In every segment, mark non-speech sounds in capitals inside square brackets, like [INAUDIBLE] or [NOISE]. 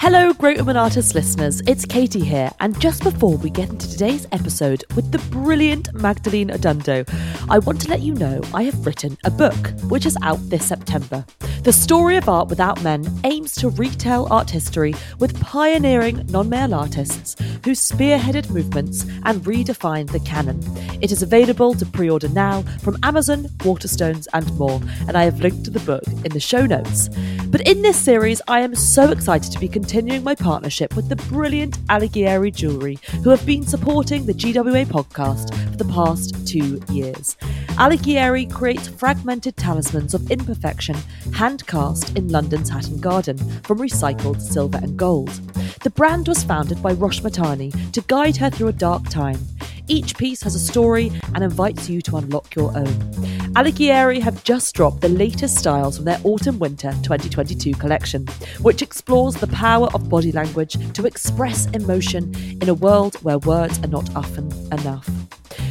Hello, Great Women Artists listeners. It's Katy here, and just before we get into today's episode with the brilliant Magdalene Odundo, I want to let you know I have written a book which is out this September. The story of art without men aims to retell art history with pioneering non male artists who spearheaded movements and redefined the canon. It is available to pre order now from Amazon, Waterstones, and more, and I have linked to the book in the show notes. But in this series, I am so excited to be continuing my partnership with the brilliant Alighieri Jewellery, who have been supporting the GWA podcast for the past two years. Alighieri creates fragmented talismans of imperfection, hand cast in London's Hatton Garden from recycled silver and gold. The brand was founded by Rosh Mahtani to guide her through a dark time. Each piece has a story and invites you to unlock your own. Alighieri have just dropped the latest styles from their Autumn Winter 2022 collection, which explores the power of body language to express emotion in a world where words are not often enough.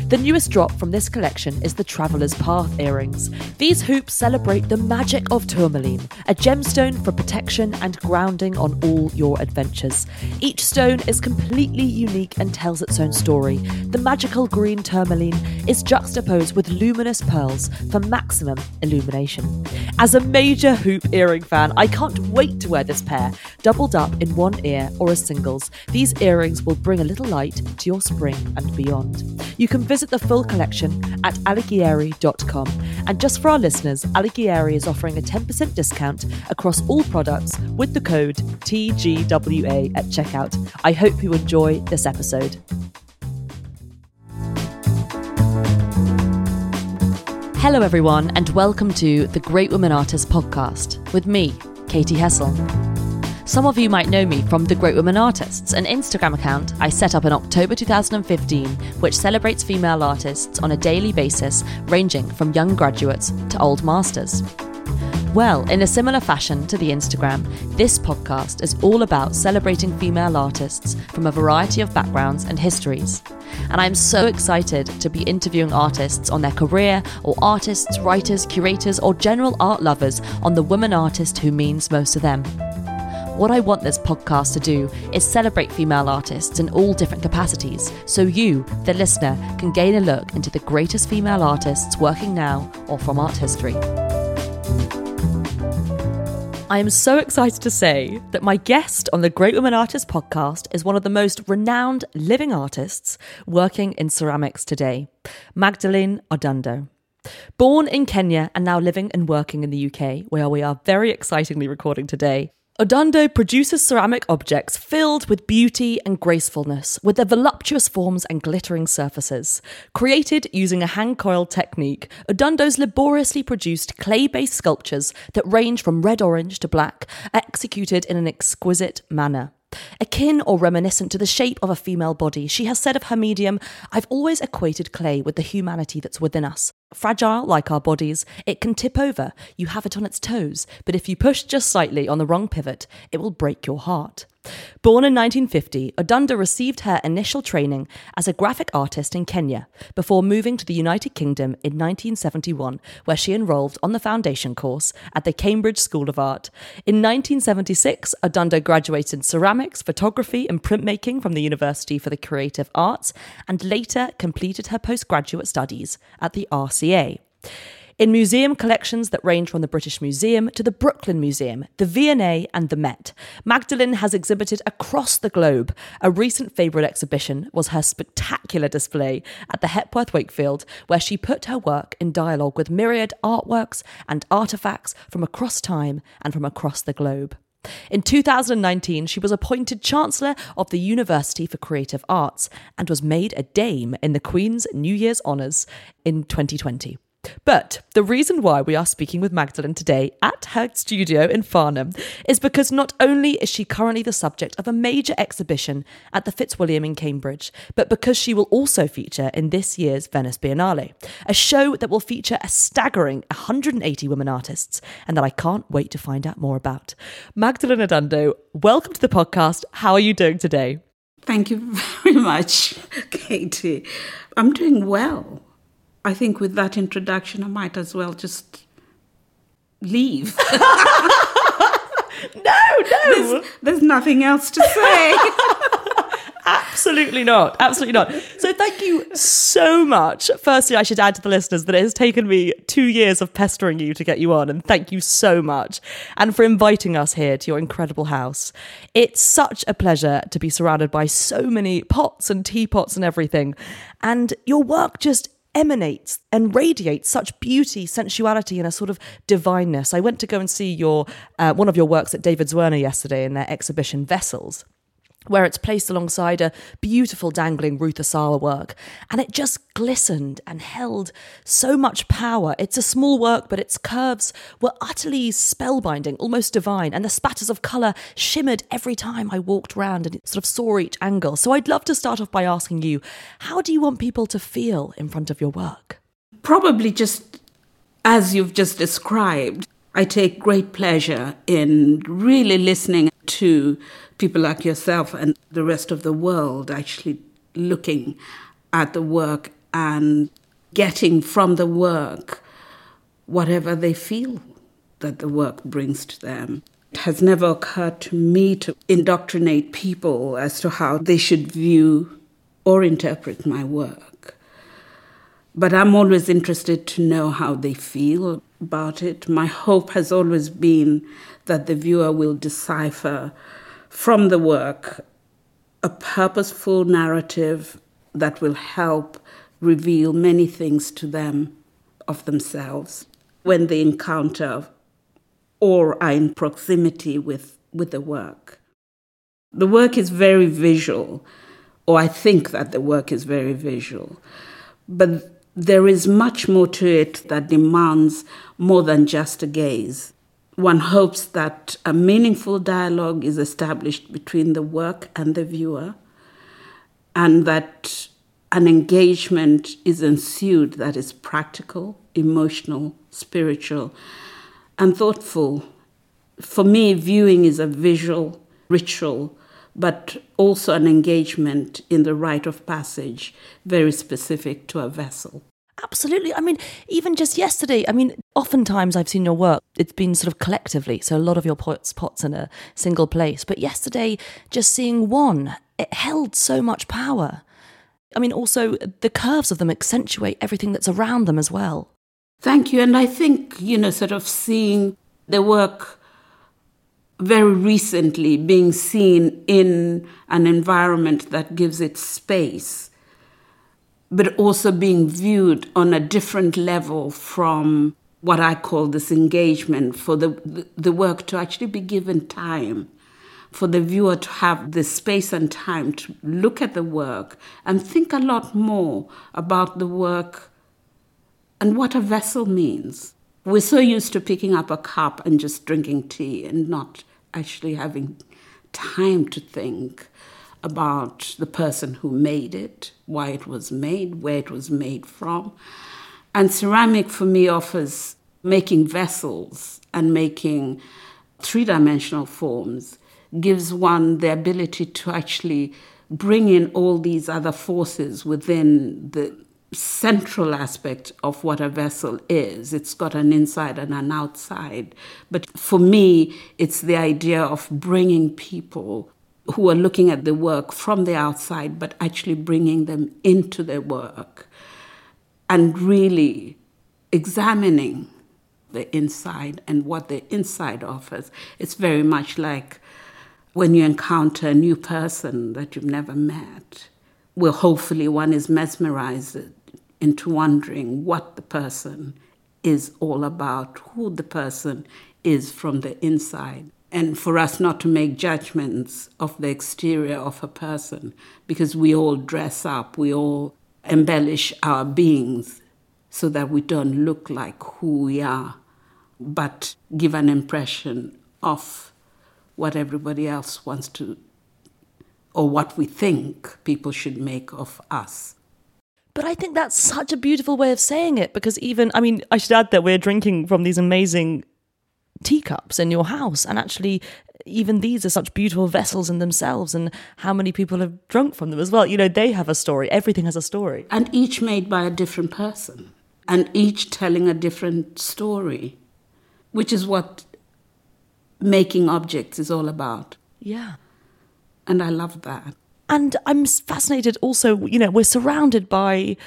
The newest drop from this collection is the Traveller's Path earrings. These hoops celebrate the magic of tourmaline, a gemstone for protection and grounding on all your adventures. Each stone is completely unique and tells its own story. The magical green tourmaline is juxtaposed with luminous pearls for maximum illumination. As a major hoop earring fan, I can't wait to wear this pair, doubled up in one ear or as singles. These earrings will bring a little light to your spring and beyond. You can visit the full collection at alighieri.com. And just for our listeners, Alighieri is offering a 10% discount across all products with the code TGWA at checkout. I hope you enjoy this episode. Hello, everyone, and welcome to the Great Women Artists podcast with me, Katy Hessel. Some of you might know me from The Great Women Artists, an Instagram account I set up in October 2015, which celebrates female artists on a daily basis, ranging from young graduates to old masters. Well, in a similar fashion to the Instagram, this podcast is all about celebrating female artists from a variety of backgrounds and histories. And I'm so excited to be interviewing artists on their career, or artists, writers, curators, or general art lovers on the woman artist who means most to them. What I want this podcast to do is celebrate female artists in all different capacities, so you, the listener, can gain a look into the greatest female artists working now or from art history. I am so excited to say that my guest on the Great Women Artists podcast is one of the most renowned living artists working in ceramics today, Magdalene Odundo. Born in Kenya and now living and working in the UK, where we are very excitingly recording today, Odundo produces ceramic objects filled with beauty and gracefulness, with their voluptuous forms and glittering surfaces. Created using a hand coiled technique, Odundo's laboriously produced clay based sculptures that range from red orange to black are executed in an exquisite manner. Akin or reminiscent to the shape of a female body, she has said of her medium, I've always equated clay with the humanity that's within us. Fragile like our bodies, it can tip over, you have it on its toes, but if you push just slightly on the wrong pivot, it will break your heart. Born in 1950, Odundo received her initial training as a graphic artist in Kenya before moving to the United Kingdom in 1971, where she enrolled on the foundation course at the Cambridge School of Art. In 1976, Odundo graduated in ceramics, photography, and printmaking from the University for the Creative Arts, and later completed her postgraduate studies at the RCA in museum collections that range from the British Museum to the Brooklyn Museum, the V&A and the Met. Magdalene has exhibited across the globe. A recent favourite exhibition was her spectacular display at the Hepworth Wakefield, where she put her work in dialogue with myriad artworks and artefacts from across time and from across the globe. In 2019, she was appointed Chancellor of the University for Creative Arts and was made a Dame in the Queen's New Year's Honours in 2020. But the reason why we are speaking with Magdalene today at her studio in Farnham is because not only is she currently the subject of a major exhibition at the Fitzwilliam in Cambridge, but because she will also feature in this year's Venice Biennale, a show that will feature a staggering 180 women artists and that I can't wait to find out more about. Magdalene Odundo, welcome to the podcast. How are you doing today? Thank you [LAUGHS] very much, Katy. I'm doing well. I think with that introduction, I might as well just leave. [LAUGHS] no, no. There's, There's nothing else to say. [LAUGHS] Absolutely not. Absolutely not. So thank you so much. Firstly, I should add to the listeners that it has taken me two years of pestering you to get you on, and thank you so much. And for inviting us here to your incredible house. It's such a pleasure to be surrounded by so many pots and teapots and everything. And your work just emanates and radiates such beauty, sensuality, and a sort of divineness. I went to go and see your uh, one of your works at David Zwirner yesterday in their exhibition Vessels where it's placed alongside a beautiful dangling Ruth Asawa work. And it just glistened and held so much power. It's a small work, but its curves were utterly spellbinding, almost divine. And the spatters of colour shimmered every time I walked round and sort of saw each angle. So I'd love to start off by asking you how do you want people to feel in front of your work? Probably just as you've just described. I take great pleasure in really listening to people like yourself and the rest of the world actually looking at the work and getting from the work whatever they feel that the work brings to them. It has never occurred to me to indoctrinate people as to how they should view or interpret my work. But I'm always interested to know how they feel about it. My hope has always been that the viewer will decipher from the work a purposeful narrative that will help reveal many things to them of themselves when they encounter or are in proximity with, with the work. The work is very visual, or I think that the work is very visual, but there is much more to it that demands more than just a gaze one hopes that a meaningful dialogue is established between the work and the viewer, and that an engagement is ensued that is practical, emotional, spiritual, and thoughtful. For me, viewing is a visual ritual, but also an engagement in the rite of passage, very specific to a vessel. Absolutely. I mean, even just yesterday, I mean, oftentimes I've seen your work, it's been sort of collectively. So a lot of your pots, pots in a single place. But yesterday, just seeing one, it held so much power. I mean, also the curves of them accentuate everything that's around them as well. Thank you. And I think, you know, sort of seeing the work very recently being seen in an environment that gives it space but also being viewed on a different level from what I call this engagement, for the, the, work to actually be given time, for the viewer to have the space and time to look at the work and think a lot more about the work and what a vessel means. We're so used to picking up a cup and just drinking tea and not actually having time to think about the person who made it, why it was made, where it was made from. And ceramic for me offers making vessels and making three dimensional forms gives one the ability to actually bring in all these other forces within the central aspect of what a vessel is. It's got an inside and an outside. But for me, it's the idea of bringing people who are looking at the work from the outside, but actually bringing them into their work and really examining the inside and what the inside offers. It's very much like when you encounter a new person that you've never met, where hopefully one is mesmerized into wondering what the person is all about, who the person is from the inside and for us not to make judgments of the exterior of a person because we all dress up, we all embellish our beings so that we don't look like who we are, but give an impression of what everybody else wants to, or what we think people should make of us. But I think that's such a beautiful way of saying it because even, I mean, I should add that we're drinking from these amazing teacups in your house. And actually even these are such beautiful vessels in themselves and how many people have drunk from them as well. You know they have a story. Everything has a story. And each made by a different person. And each telling a different story which is what making objects is all about. Yeah. And I love that. And I'm fascinated also, you know, we're surrounded by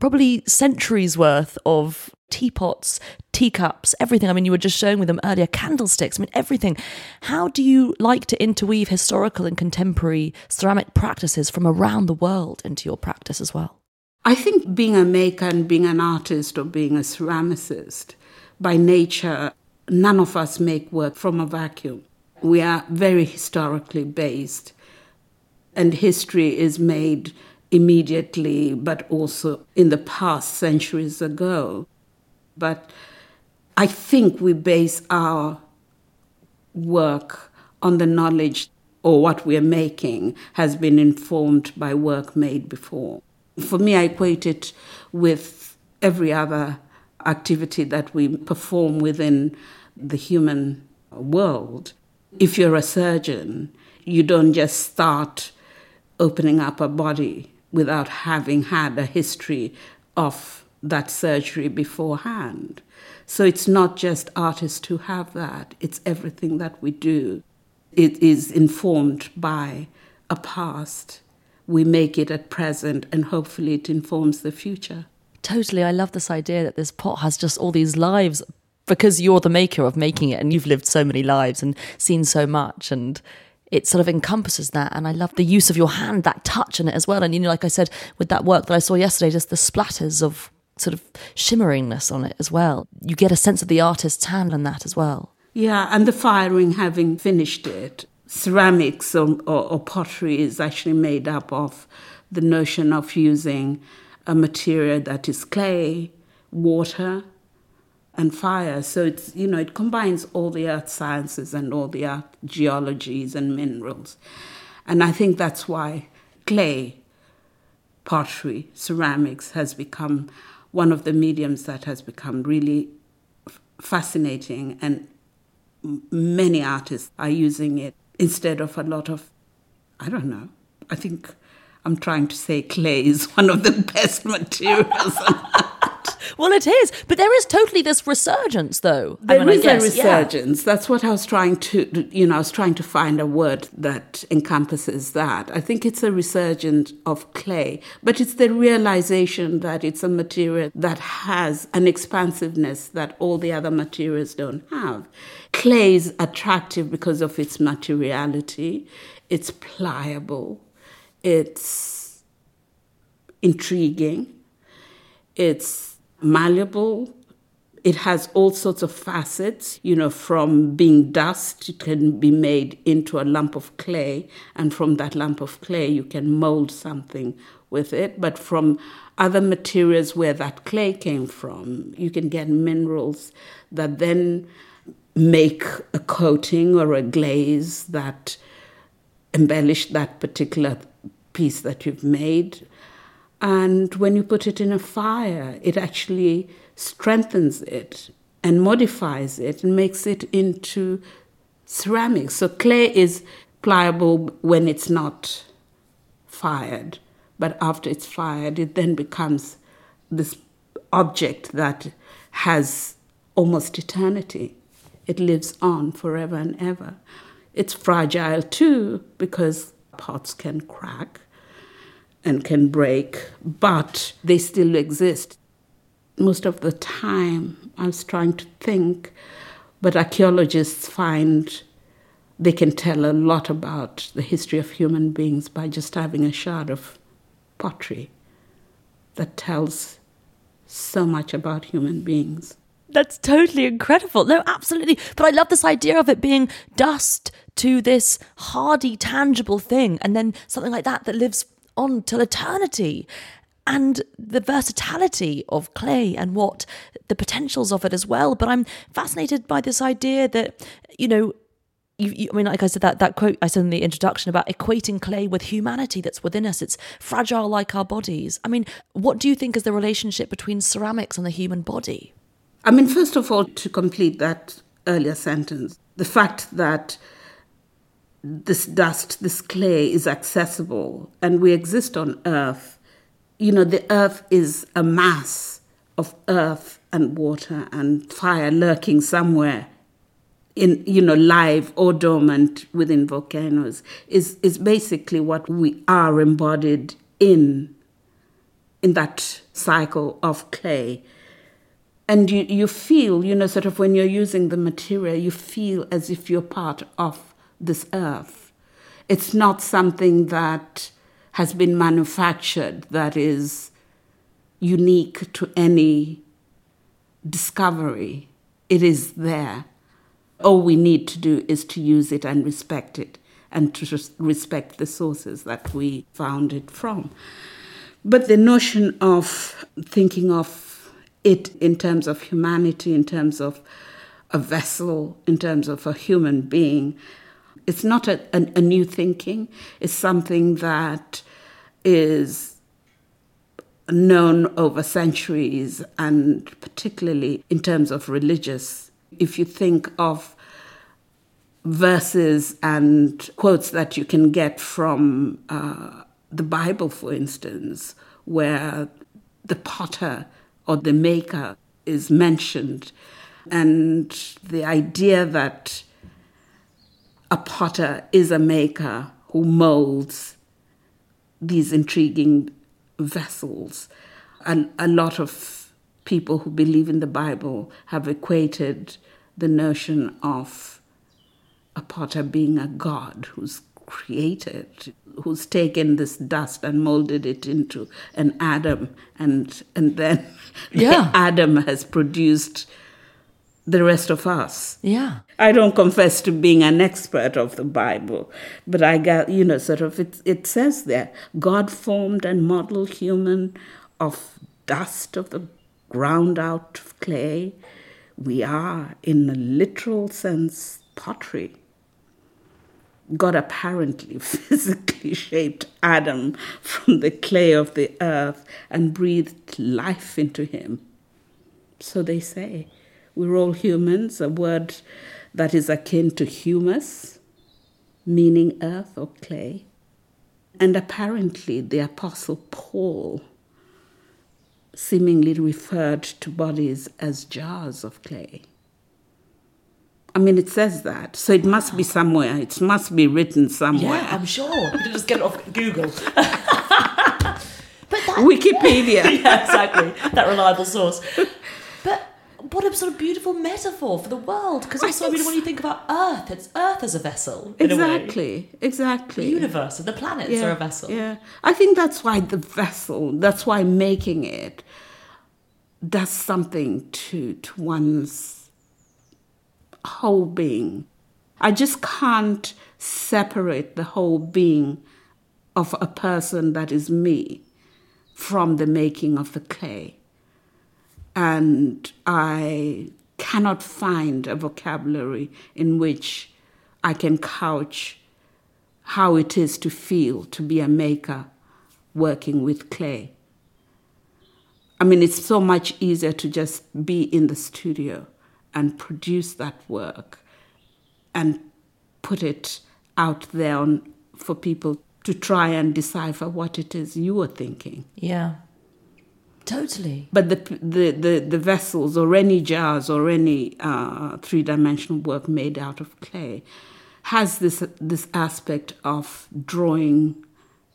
probably centuries worth of teapots, teacups, everything. I mean, you were just showing with them earlier, candlesticks, I mean, everything. How do you like to interweave historical and contemporary ceramic practices from around the world into your practice as well? I think being a maker and being an artist or being a ceramicist, by nature, none of us make work from a vacuum. We are very historically based, and history is made immediately, but also in the past, centuries ago. But I think we base our work on the knowledge or what we're making has been informed by work made before. For me, I equate it with every other activity that we perform within the human world. If you're a surgeon, you don't just start opening up a body without having had a history of that surgery beforehand. So it's not just artists who have that, it's everything that we do. It is informed by a past. We make it at present, and hopefully it informs the future. Totally. I love this idea that this pot has just all these lives because you're the maker of making it and you've lived so many lives and seen so much. And it sort of encompasses that. And I love the use of your hand, that touch in it as well. And, you know, like I said, with that work that I saw yesterday, just the splatters of sort of shimmeringness on it as well. You get a sense of the artist's hand in that as well. Yeah, and the firing having finished it, ceramics or, or, or pottery is actually made up of the notion of using a material that is clay, water, and fire. So it's you know it combines all the earth sciences and all the earth geologies and minerals, and I think that's why clay, pottery, ceramics has become one of the mediums that has become really fascinating, and many artists are using it instead of a lot of, I don't know. I think I'm trying to say clay is [LAUGHS] one of the best materials. [LAUGHS] well, it is, but there is totally this resurgence, though. There I mean, is guess, a resurgence. Yeah. That's what I was trying to, you know, I was trying to find a word that encompasses that. I think it's a resurgence of clay, but it's the realization that it's a material that has an expansiveness that all the other materials don't have. Clay is attractive because of its materiality. It's pliable. It's intriguing. It's malleable. It has all sorts of facets, you know, from being dust, it can be made into a lump of clay, and from that lump of clay, you can mold something with it. But from other materials where that clay came from, you can get minerals that then make a coating or a glaze that embellish that particular piece that you've made. And when you put it in a fire, it actually strengthens it and modifies it and makes it into ceramics. So clay is pliable when it's not fired, but after it's fired, it then becomes this object that has almost eternity. It lives on forever and ever. It's fragile too because pots can crack and can break, but they still exist. Most of the time, I was trying to think, but archaeologists find they can tell a lot about the history of human beings by just having a shard of pottery that tells so much about human beings. That's totally incredible. No, absolutely. But I love this idea of it being dust to this hardy, tangible thing, and then something like that that lives on till eternity and the versatility of clay and what the potentials of it as well. But I'm fascinated by this idea that, you know, you, you, I mean, like I said, that, that quote I said in the introduction about equating clay with humanity that's within us. It's fragile like our bodies. I mean, what do you think is the relationship between ceramics and the human body? I mean, first of all, to complete that earlier sentence, the fact that this dust, this clay is accessible and we exist on earth. You know, the earth is a mass of earth and water and fire lurking somewhere in you know live or dormant within volcanoes is is basically what we are embodied in in that cycle of clay and you, you feel you know sort of when you're using the material you feel as if you're part of this earth. It's not something that has been manufactured that is unique to any discovery. It is there. All we need to do is to use it and respect it and to respect the sources that we found it from. But the notion of thinking of it in terms of humanity, in terms of a vessel, in terms of a human being, it's not a, a, a new thinking. It's something that is known over centuries and particularly in terms of religious if you think of verses and quotes that you can get from uh, the Bible, for instance, where the potter or the maker is mentioned, and the idea that a potter is a maker who molds these intriguing vessels. And a lot of people who believe in the Bible have equated the notion of a potter being a god who's created, who's taken this dust and molded it into an Adam, and and then [LAUGHS] yeah. the Adam has produced the rest of us. Yeah. I don't confess to being an expert of the Bible, but I got, you know, sort of, it, it says there God formed and modeled human of dust of the ground out of clay. We are, in a literal sense, pottery. God apparently [LAUGHS] physically shaped Adam from the clay of the earth and breathed life into him. So they say. We're all humans, a word that is akin to humus, meaning earth or clay. And apparently, the Apostle Paul seemingly referred to bodies as jars of clay. I mean, it says that, so it must be somewhere. It must be written somewhere. Yeah, I'm sure. You can just get it off Google. [LAUGHS] but that, Wikipedia. [LAUGHS] yeah, exactly. That reliable source. What a sort of beautiful metaphor for the world. Because also, I mean, when you think about Earth, it's Earth as a vessel. in a way. Exactly, exactly. The universe and the planets yeah, are a vessel. Yeah, I think that's why the vessel, that's why making it does something to, to one's whole being. I just can't separate the whole being of a person that is me from the making of the clay. And I cannot find a vocabulary in which I can couch how it is to feel to be a maker working with clay. I mean, it's so much easier to just be in the studio and produce that work and put it out there on, for people to try and decipher what it is you are thinking. Yeah. Totally. But the, the, the, the vessels or any jars or any uh, three dimensional work made out of clay has this, this aspect of drawing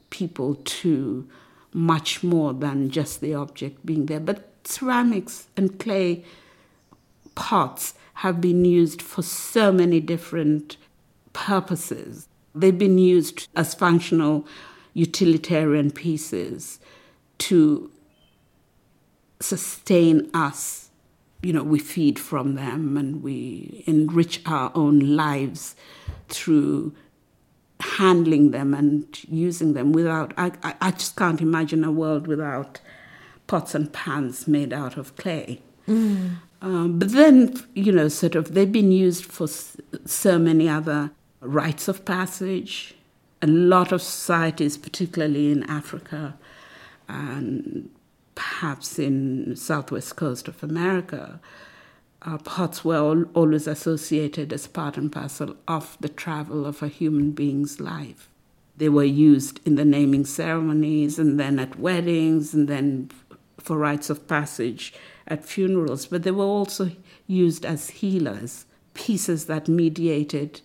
people to much more than just the object being there. But ceramics and clay pots have been used for so many different purposes. They've been used as functional utilitarian pieces to sustain us. You know, we feed from them and we enrich our own lives through handling them and using them without I, I, I just can't imagine a world without pots and pans made out of clay. Mm. Um, but then, you know, sort of, they've been used for so many other rites of passage. A lot of societies, particularly in Africa and perhaps in southwest coast of America, uh, pots were always associated as part and parcel of the travel of a human being's life. They were used in the naming ceremonies and then at weddings and then for rites of passage at funerals, but they were also used as healers pieces that mediated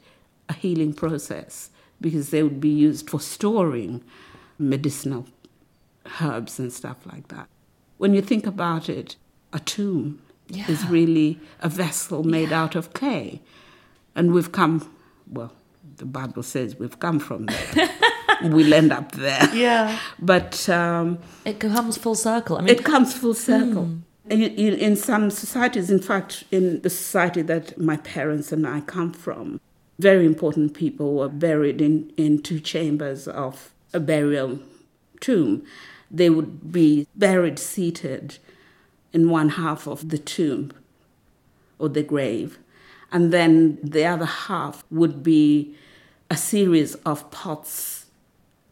a healing process because they would be used for storing medicinal herbs and stuff like that. When you think about it, a tomb Yeah. is really a vessel made out of clay. And we've come, well, the Bible says we've come from there. [LAUGHS] we'll end up there. Yeah. But um, It comes full circle. I mean, it comes full circle. In, in, in some societies, in fact, in the society that my parents and I come from, very important people were buried in, in two chambers of a burial tomb. They would be buried seated in one half of the tomb or the grave, and then the other half would be a series of pots,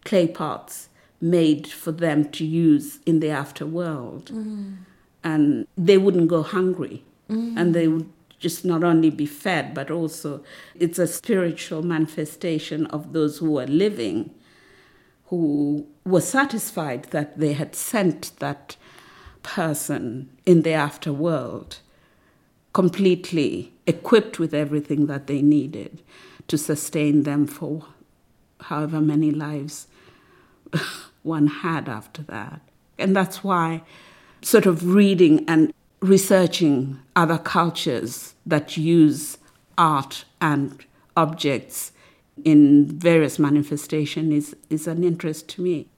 clay pots, made for them to use in the afterworld. Mm. And they wouldn't go hungry. Mm. And they would just not only be fed but also it's a spiritual manifestation of those who are living who were satisfied that they had sent that person in the afterworld completely equipped with everything that they needed to sustain them for however many lives [LAUGHS] one had after that. And that's why sort of reading and researching other cultures that use art and objects in various manifestation is, is an interest to me.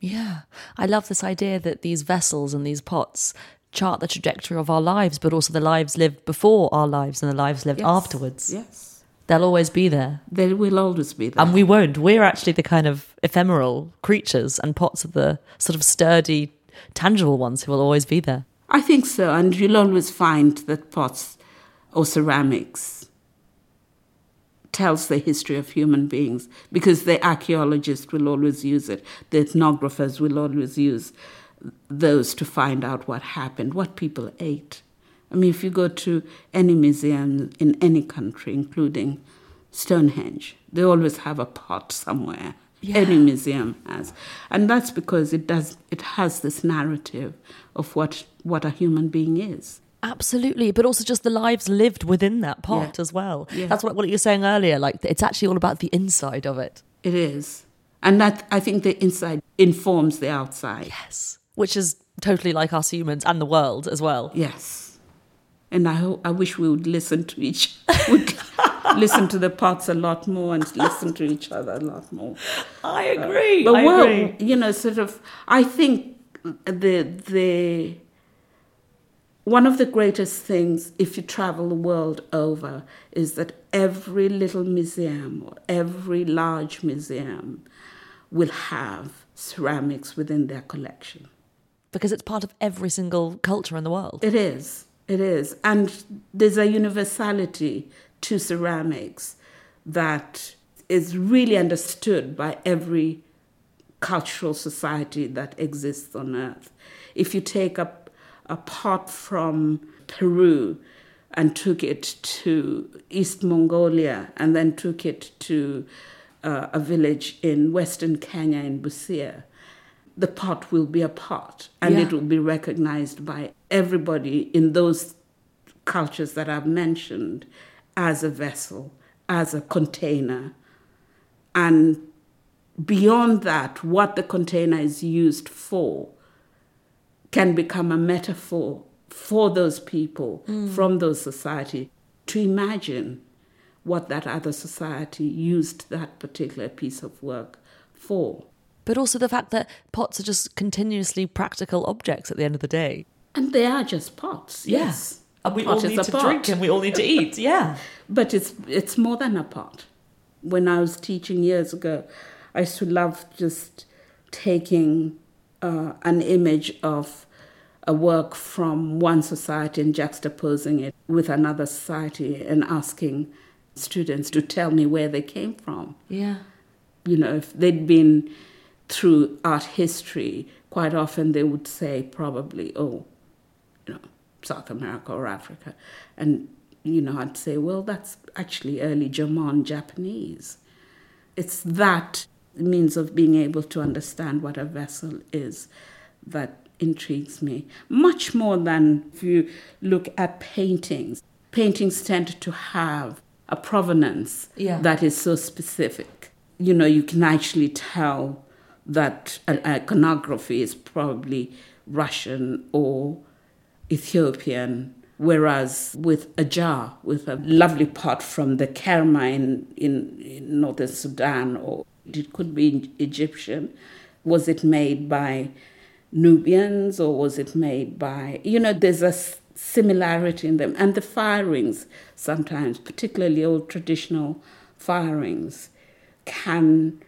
Yeah. I love this idea that these vessels and these pots chart the trajectory of our lives, but also the lives lived before our lives and the lives lived Yes. afterwards. Yes. They'll always be there. They will always be there. And we won't. We're actually the kind of ephemeral creatures, and pots are the sort of sturdy, tangible ones who will always be there. I think so, and you'll always find that pots or ceramics tells the history of human beings because the archaeologist will always use it, the ethnographers will always use those to find out what happened, what people ate. I mean, if you go to any museum in any country, including Stonehenge, they always have a pot somewhere. Yeah. Any museum has, and that's because it does. It has this narrative of what what a human being is. Absolutely, but also just the lives lived within that pot Yeah. as well. Yeah. That's what, what you were saying earlier. Like it's actually all about the inside of it. It is, and that I think the inside informs the outside. Yes, which is totally like us humans and the world as well. Yes, and I hope, I wish we would listen to each [LAUGHS] would listen to the pots a lot more and listen to each other a lot more. I agree. But I well, agree. you know, sort of, I think the the one of the greatest things, if you travel the world over, is that every little museum or every large museum will have ceramics within their collection. because it's part of every single culture in the world. It is. It is. And there's a universality to ceramics that is really understood by every cultural society that exists on earth. If you take a, a pot from Peru and took it to East Mongolia and then took it to uh, a village in Western Kenya in Busia, the pot will be a pot and Yeah. it will be recognized by everybody in those cultures that I've mentioned as a vessel, as a container. And beyond that, what the container is used for can become a metaphor for those people hmm. from those society to imagine what that other society used that particular piece of work for. But also the fact that pots are just continuously practical objects at the end of the day. And they are just pots, yes. And we Pot all need to pot. drink and we all need to [LAUGHS] eat. Yeah. But it's it's more than a pot. When I was teaching years ago, I used to love just taking uh, an image of a work from one society and juxtaposing it with another society and asking students to tell me where they came from. Yeah. You know, if they'd been through art history, quite often they would say probably, oh, you know, South America or Africa. And, you know, I'd say, well, that's actually early Jomon Japanese. It's that means of being able to understand what a vessel is that intrigues me, much more than if you look at paintings. paintings tend to have a provenance Yeah. that is so specific. You know, you can actually tell that an iconography is probably Russian or Ethiopian. Whereas with a jar, with a lovely pot from the Kerma in, in, in northern Sudan, or it could be Egyptian, was it made by Nubians or was it made by, you know, there's a similarity in them. And the firings, sometimes, particularly old traditional firings, can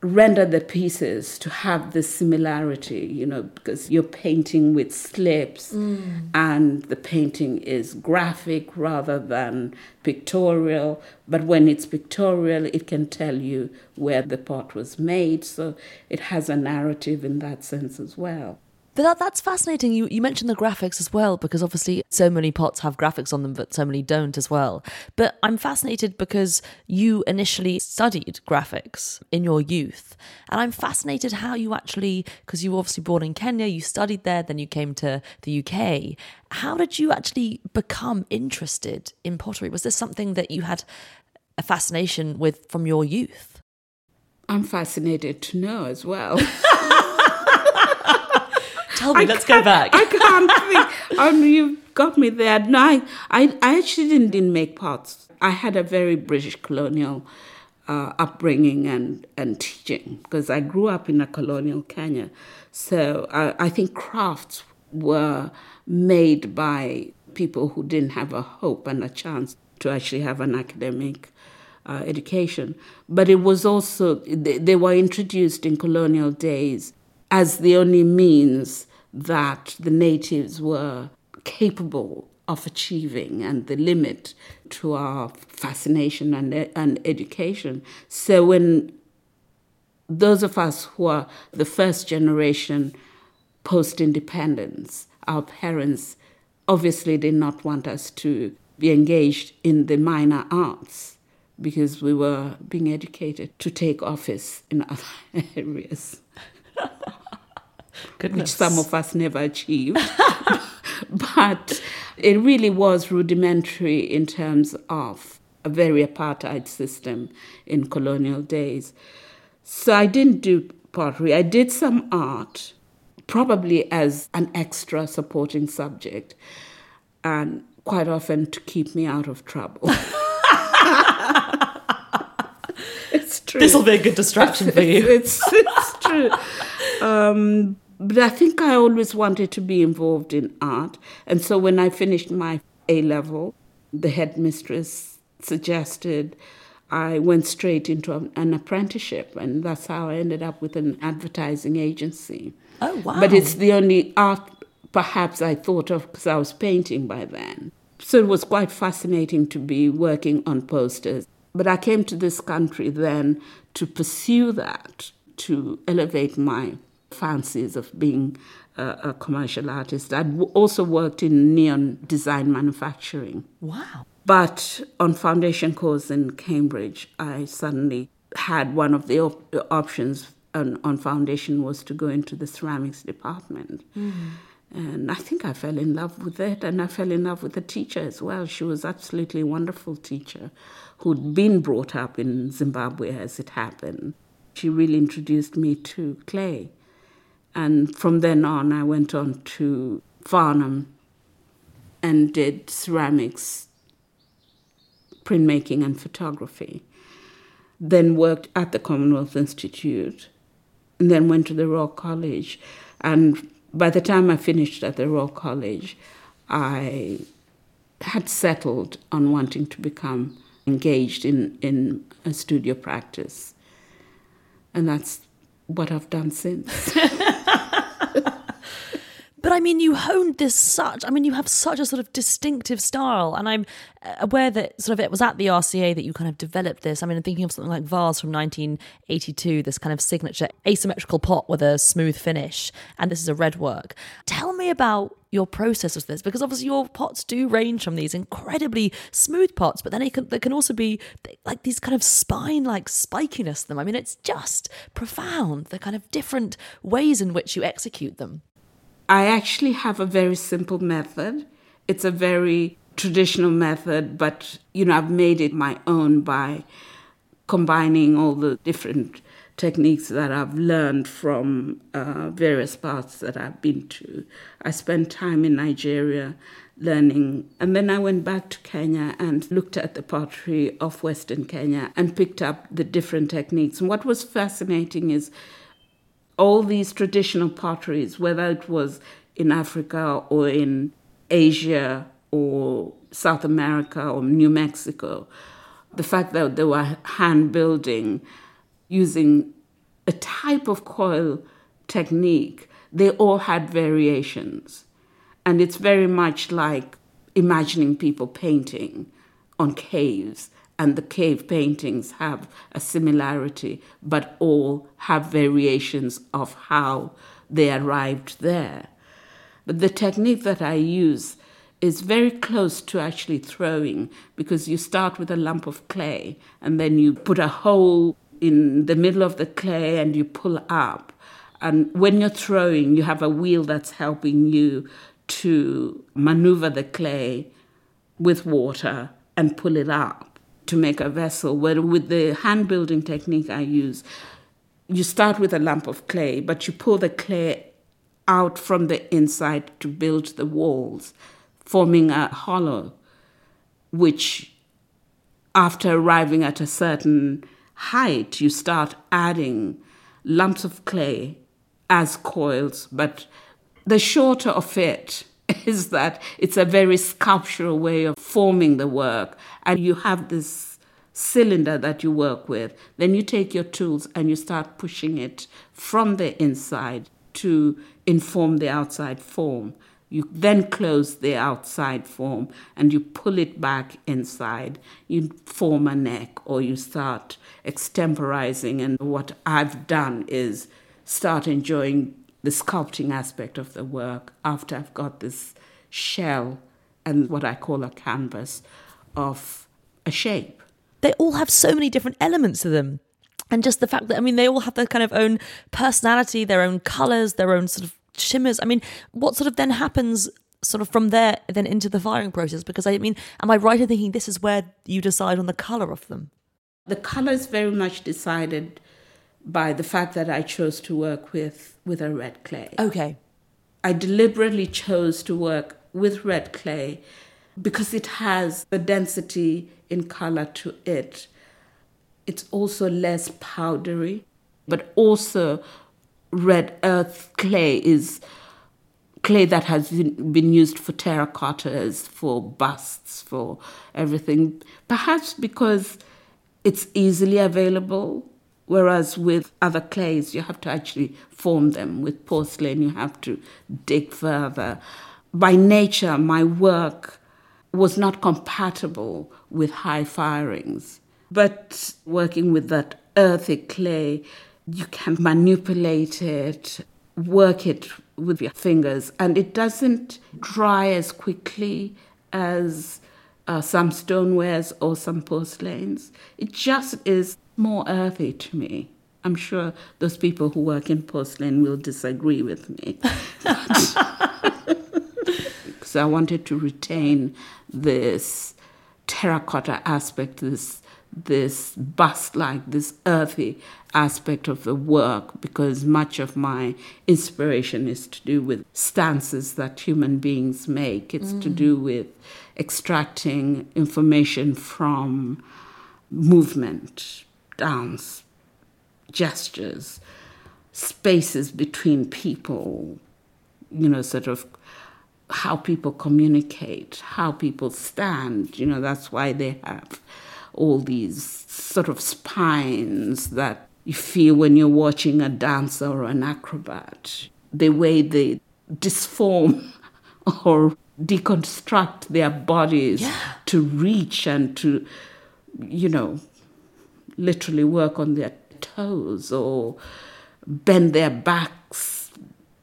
render the pieces to have this similarity, you know, because you're painting with slips mm. and the painting is graphic rather than pictorial. But when it's pictorial, it can tell you where the pot was made. So it has a narrative in that sense as well. But that, that's fascinating. You, you mentioned the graphics as well, because obviously so many pots have graphics on them, but so many don't as well. But I'm fascinated because you initially studied graphics in your youth. And I'm fascinated how you actually, because you were obviously born in Kenya, you studied there, then you came to the UK. How did you actually become interested in pottery? Was this something that you had a fascination with from your youth? I'm fascinated to know as well. [LAUGHS] Tell me, I let's go back. I can't [LAUGHS] think. Um, you got me there. No, I, I, I actually didn't, didn't make pots. I had a very British colonial uh, upbringing and, and teaching because I grew up in a colonial Kenya. So I, I think crafts were made by people who didn't have a hope and a chance to actually have an academic uh, education. But it was also, they, they were introduced in colonial days as the only means that the natives were capable of achieving and the limit to our fascination and, and education. So when those of us who are the first generation post independence, our parents obviously did not want us to be engaged in the minor arts because we were being educated to take office in other [LAUGHS] areas [LAUGHS] Goodness. which some of us never achieved. [LAUGHS] but it really was rudimentary in terms of a very apartheid system in colonial days. So I didn't do pottery. I did some art, probably as an extra supporting subject, and quite often to keep me out of trouble. [LAUGHS] it's true. This will be a good distraction for you. It's, it's true. Um, but I think I always wanted to be involved in art. And so when I finished my A level, the headmistress suggested I went straight into an, apprenticeship. And that's how I ended up with an advertising agency. Oh, wow. But it's the only art perhaps I thought of because I was painting by then. So it was quite fascinating to be working on posters. But I came to this country then to pursue that, to elevate my fancies of being a, a commercial artist. I'd w- also worked in neon design manufacturing. Wow. But on foundation course in Cambridge, I suddenly had one of the op- options on, on foundation was to go into the ceramics department. Mm-hmm. And I think I fell in love with it, and I fell in love with the teacher as well. She was absolutely a wonderful teacher who'd been brought up in Zimbabwe as it happened. She really introduced me to clay. And from then on, I went on to Farnham and did ceramics, printmaking, and photography. Then worked at the Commonwealth Institute, and then went to the Royal College. And by the time I finished at the Royal College, I had settled on wanting to become engaged in, in a studio practice. And that's what I've done since. [LAUGHS] I mean, you honed this such. I mean, you have such a sort of distinctive style, and I'm uh, aware that sort of it was at the RCA that you kind of developed this. I mean, I'm thinking of something like Vase from 1982, this kind of signature asymmetrical pot with a smooth finish, and this is a red work. Tell me about your process of this, because obviously your pots do range from these incredibly smooth pots, but then it can, they can also be like these kind of spine-like spikiness to them. I mean, it's just profound the kind of different ways in which you execute them. I actually have a very simple method, It's a very traditional method, but you know, I've made it my own by combining all the different techniques that I've learned from uh, various parts that I've been to. I spent time in Nigeria learning, and then I went back to Kenya and looked at the pottery of Western Kenya and picked up the different techniques. And what was fascinating is all these traditional potteries, whether it was in Africa or in Asia or South America or New Mexico, the fact that they were hand building using a type of coil technique, they all had variations. And it's very much like imagining people painting on caves, and the cave paintings have a similarity, but all have variations of how they arrived there. But the technique that I use is very close to actually throwing because you start with a lump of clay and then you put a hole in the middle of the clay and you pull up. And when you're throwing, you have a wheel that's helping you to maneuver the clay with water and pull it up to make a vessel. Where with the hand building technique I use, you start with a lump of clay, but you pull the clay out from the inside to build the walls forming a hollow, which, after arriving at a certain height, you start adding lumps of clay as coils. But the shorter of it [LAUGHS] is that it's a very sculptural way of forming the work, and you have this cylinder that you work with. Then you take your tools and you start pushing it from the inside to inform the outside form. You then close the outside form and you pull it back inside. You form a neck or you start extemporizing. And what I've done is start enjoying the sculpting aspect of the work after I've got this shell and what I call a canvas of a shape. They all have so many different elements to them. And just the fact that, I mean, they all have their kind of own personality, their own colors, their own sort of shimmers. I mean, what sort of then happens sort of from there then into the firing process? Because I mean, am I right in thinking this is where you decide on the color of them? The color is very much decided by the fact that I chose to work with with a red clay. Okay. I deliberately chose to work with red clay because it has the density in color to it. It's also less powdery, but also red earth clay is clay that has been used for terracottas, for busts, for everything. Perhaps because it's easily available, whereas with other clays, you have to actually form them. With porcelain, you have to dig further. By nature, my work was not compatible with high firings. But working with that earthy clay, you can manipulate it, work it with your fingers, and it doesn't dry as quickly as uh, some stonewares or some porcelains. It just is more earthy to me. I'm sure those people who work in porcelain will disagree with me. [LAUGHS] so I wanted to retain this terracotta aspect, this this bust like, this earthy aspect of the work because much of my inspiration is to do with stances that human beings make. It's mm. to do with extracting information from movement, Um, dance, gestures, spaces between people, you know, sort of how people communicate, how people stand. You know, that's why they have all these sort of spines that you feel when you're watching a dancer or an acrobat. The way they disform [LAUGHS] or deconstruct their bodies yeah. to reach and to, you know, literally work on their toes or bend their backs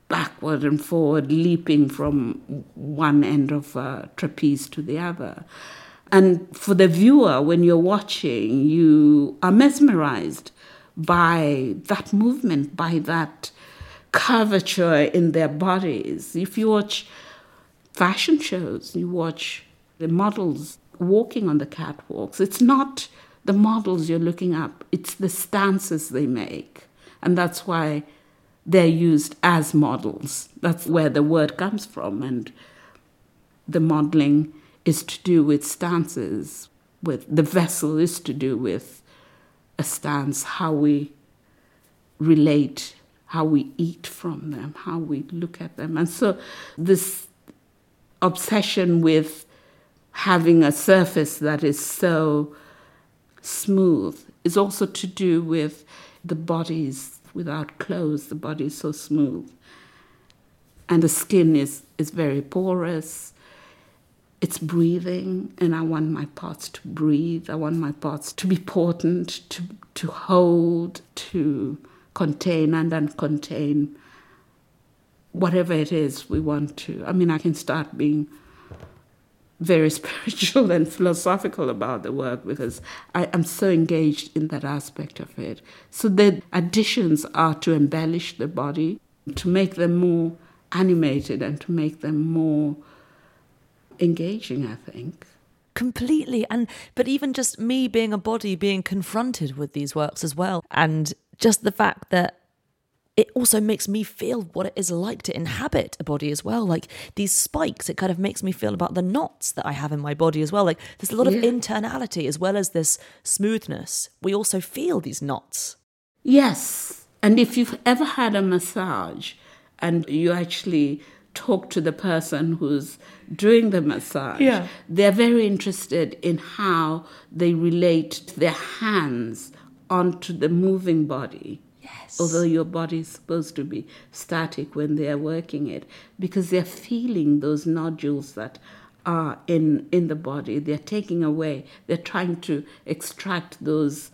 backward and forward, leaping from one end of a trapeze to the other. And for the viewer, when you're watching, you are mesmerized by that movement, by that curvature in their bodies. If you watch fashion shows, you watch the models walking on the catwalks. It's not the models you're looking up, it's the stances they make. And that's why they're used as models. That's where the word comes from. And the modeling is to do with stances, with the vessel is to do with a stance, how we relate, how we eat from them, how we look at them. And so this obsession with having a surface that is so smooth is also to do with the bodies without clothes, the body is so smooth. And the skin is, is very porous. It's breathing, and I want my parts to breathe. I want my parts to be potent, to, to hold, to contain and uncontain whatever it is we want to. I mean, I can start being very [LAUGHS] spiritual and philosophical about the work because I am so engaged in that aspect of it. So the additions are to embellish the body, to make them more animated and to make them more engaging, I think. Completely. And but even just me being a body being confronted with these works as well. And just the fact that it also makes me feel what it is like to inhabit a body as well. Like these spikes, it kind of makes me feel about the knots that I have in my body as well. Like there's a lot yeah. of internality as well as this smoothness. We also feel these knots. Yes. And if you've ever had a massage and you actually talk to the person who's doing the massage, yeah. they're very interested in how they relate their hands onto the moving body. Yes. Although your body is supposed to be static when they are working it, because they're feeling those nodules that are in in the body. They're taking away. They're trying to extract those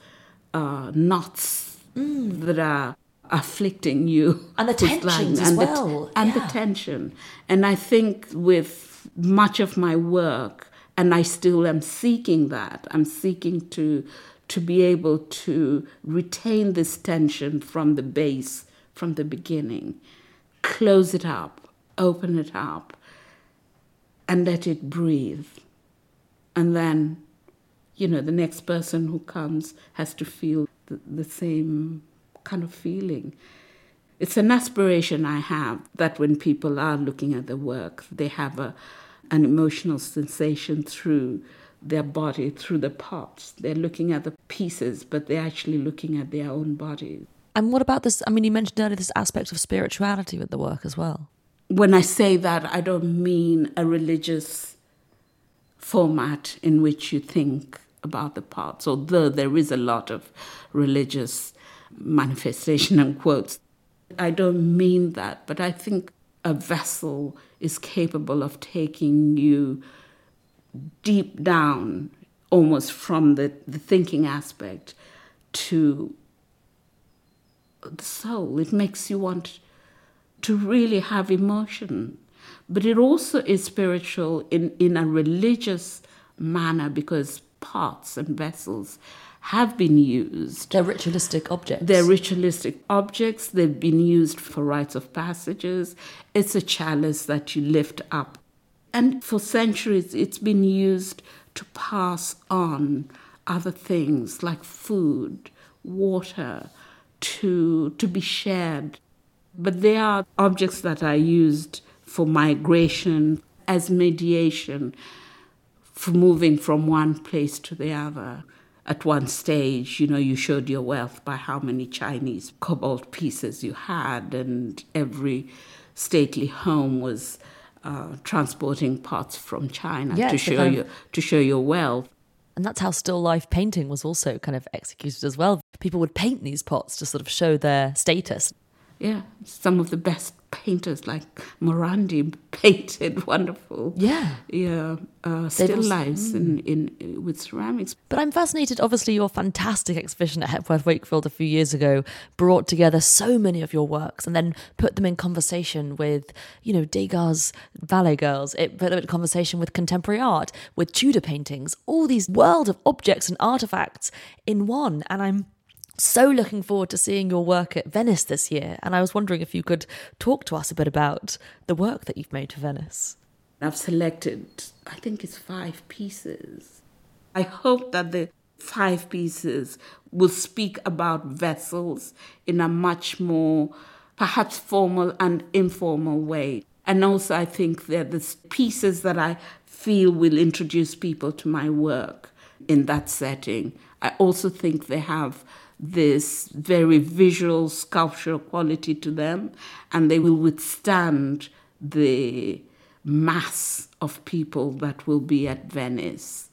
uh, knots mm. that are afflicting you and the [LAUGHS] tensions as and well, the, and yeah. the tension. And I think with much of my work, and I still am seeking that. I'm seeking to to be able to retain this tension from the base, from the beginning, close it up, open it up, and let it breathe. And then, you know, the next person who comes has to feel the, the same kind of feeling. It's an aspiration I have that when people are looking at the work, they have a, an emotional sensation through their body through the parts. They're looking at the pieces, but they're actually looking at their own bodies. And what about this? I mean, you mentioned earlier this aspect of spirituality with the work as well. When I say that, I don't mean a religious format in which you think about the parts, although there is a lot of religious manifestation and quotes. I don't mean that, but I think a vessel is capable of taking you deep down, almost from the, the thinking aspect to the soul. It makes you want to really have emotion. But it also is spiritual in, in a religious manner because parts and vessels have been used. They're ritualistic objects. They're ritualistic objects. They've been used for rites of passages. It's a chalice that you lift up and for centuries, it's been used to pass on other things like food, water, to, to be shared. But they are objects that are used for migration, as mediation, for moving from one place to the other. At one stage, you know, you showed your wealth by how many Chinese cobalt pieces you had, and every stately home was uh, transporting parts from China to show you to show your wealth. And that's how still life painting was also kind of executed as well. People would paint these pots to sort of show their status. Yeah, some of the best painters like Morandi [LAUGHS] painted wonderful. Yeah, yeah, uh, still also, lives mm. in, in with ceramics. But I'm fascinated. Obviously, your fantastic exhibition at Hepworth Wakefield a few years ago brought together so many of your works and then put them in conversation with, you know, Degas' ballet girls. It put them in conversation with contemporary art, with Tudor paintings, all these world of objects and artifacts in one. And I'm so looking forward to seeing your work at Venice this year. And I was wondering if you could talk to us a bit about the work that you've made for Venice. I've selected, I think it's five pieces. I hope that the five pieces will speak about vessels in a much more perhaps formal and informal way. And also, I think they're the pieces that I feel will introduce people to my work in that setting. I also think they have this very visual, sculptural quality to them, and they will withstand the mass of people that will be at Venice.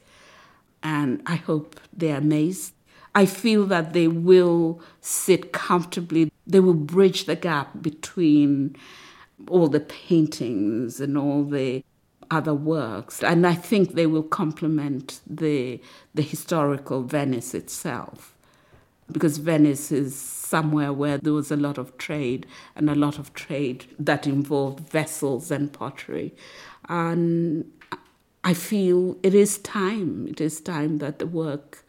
And I hope they're amazed. I feel that they will sit comfortably, they will bridge the gap between all the paintings and all the other works. And I think they will complement the, the historical Venice itself. Because Venice is somewhere where there was a lot of trade and a lot of trade that involved vessels and pottery. And I feel it is time, it is time that the work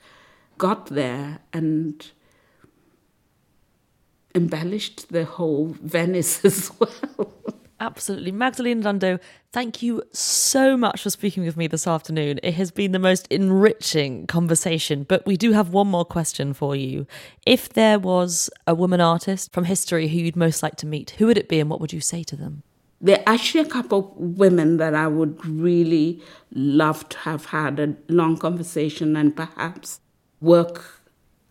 got there and embellished the whole Venice [LAUGHS] as well. Absolutely. Magdalene Odundo, thank you so much for speaking with me this afternoon. It has been the most enriching conversation, but we do have one more question for you. If there was a woman artist from history who you'd most like to meet, who would it be and what would you say to them? There are actually a couple of women that I would really love to have had a long conversation and perhaps work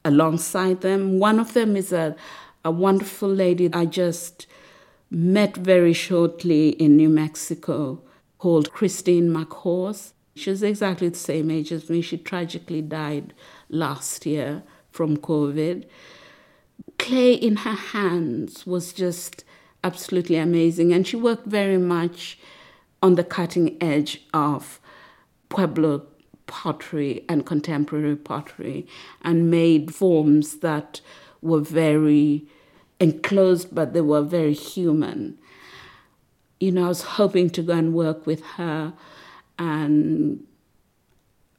alongside them. One of them is a, a wonderful lady I just met very shortly in New Mexico called Christine McHorse. She's exactly the same age as me. She tragically died last year from COVID. Clay in her hands was just absolutely amazing, and she worked very much on the cutting edge of Pueblo pottery and contemporary pottery and made forms that were very enclosed, but they were very human. You know, I was hoping to go and work with her, and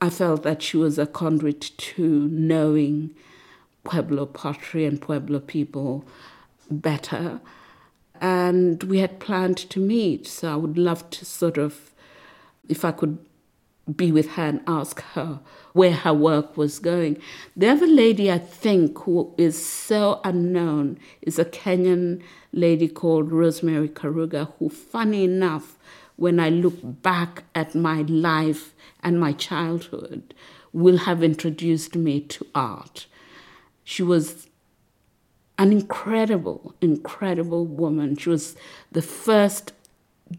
I felt that she was a conduit to knowing Pueblo pottery and Pueblo people better. And we had planned to meet, so I would love to sort of, if I could be with her and ask her where her work was going. The other lady I think who is so unknown is a Kenyan lady called Rosemary Karuga, who, funny enough, when I look back at my life and my childhood, will have introduced me to art. She was an incredible, incredible woman. She was the first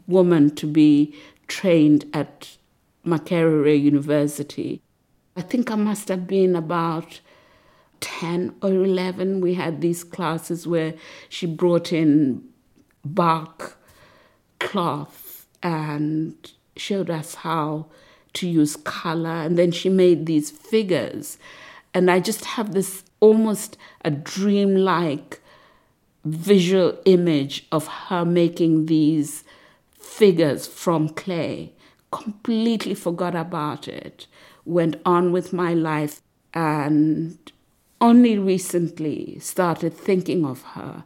woman to be trained at Makerere University. I think I must have been about 10 or 11. We had these classes where she brought in bark cloth and showed us how to use color. And then she made these figures. And I just have this almost a dreamlike visual image of her making these figures from clay completely forgot about it, went on with my life, and only recently started thinking of her.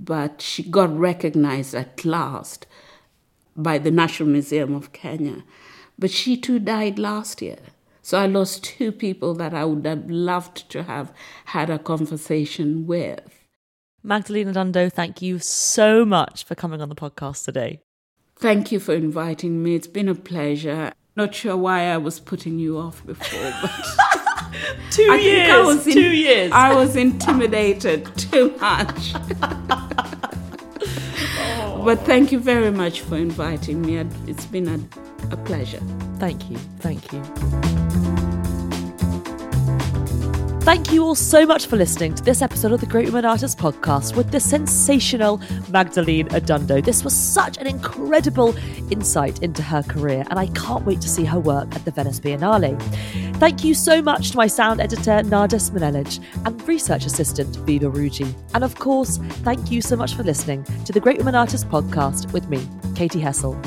But she got recognized at last by the National Museum of Kenya. But she too died last year. So I lost two people that I would have loved to have had a conversation with. Magdalene Odundo, thank you so much for coming on the podcast today. Thank you for inviting me. It's been a pleasure. Not sure why I was putting you off before, but [LAUGHS] two I years. I was in, two years. I was intimidated too much. [LAUGHS] But thank you very much for inviting me. It's been a, a pleasure. Thank you. Thank you. Thank you all so much for listening to this episode of the Great Women Artists podcast with the sensational Magdalene Odundo. This was such an incredible insight into her career, and I can't wait to see her work at the Venice Biennale. Thank you so much to my sound editor, Nada Smanelic, and research assistant, Viva Ruggi. And of course, thank you so much for listening to the Great Women Artists podcast with me, Katy Hessel.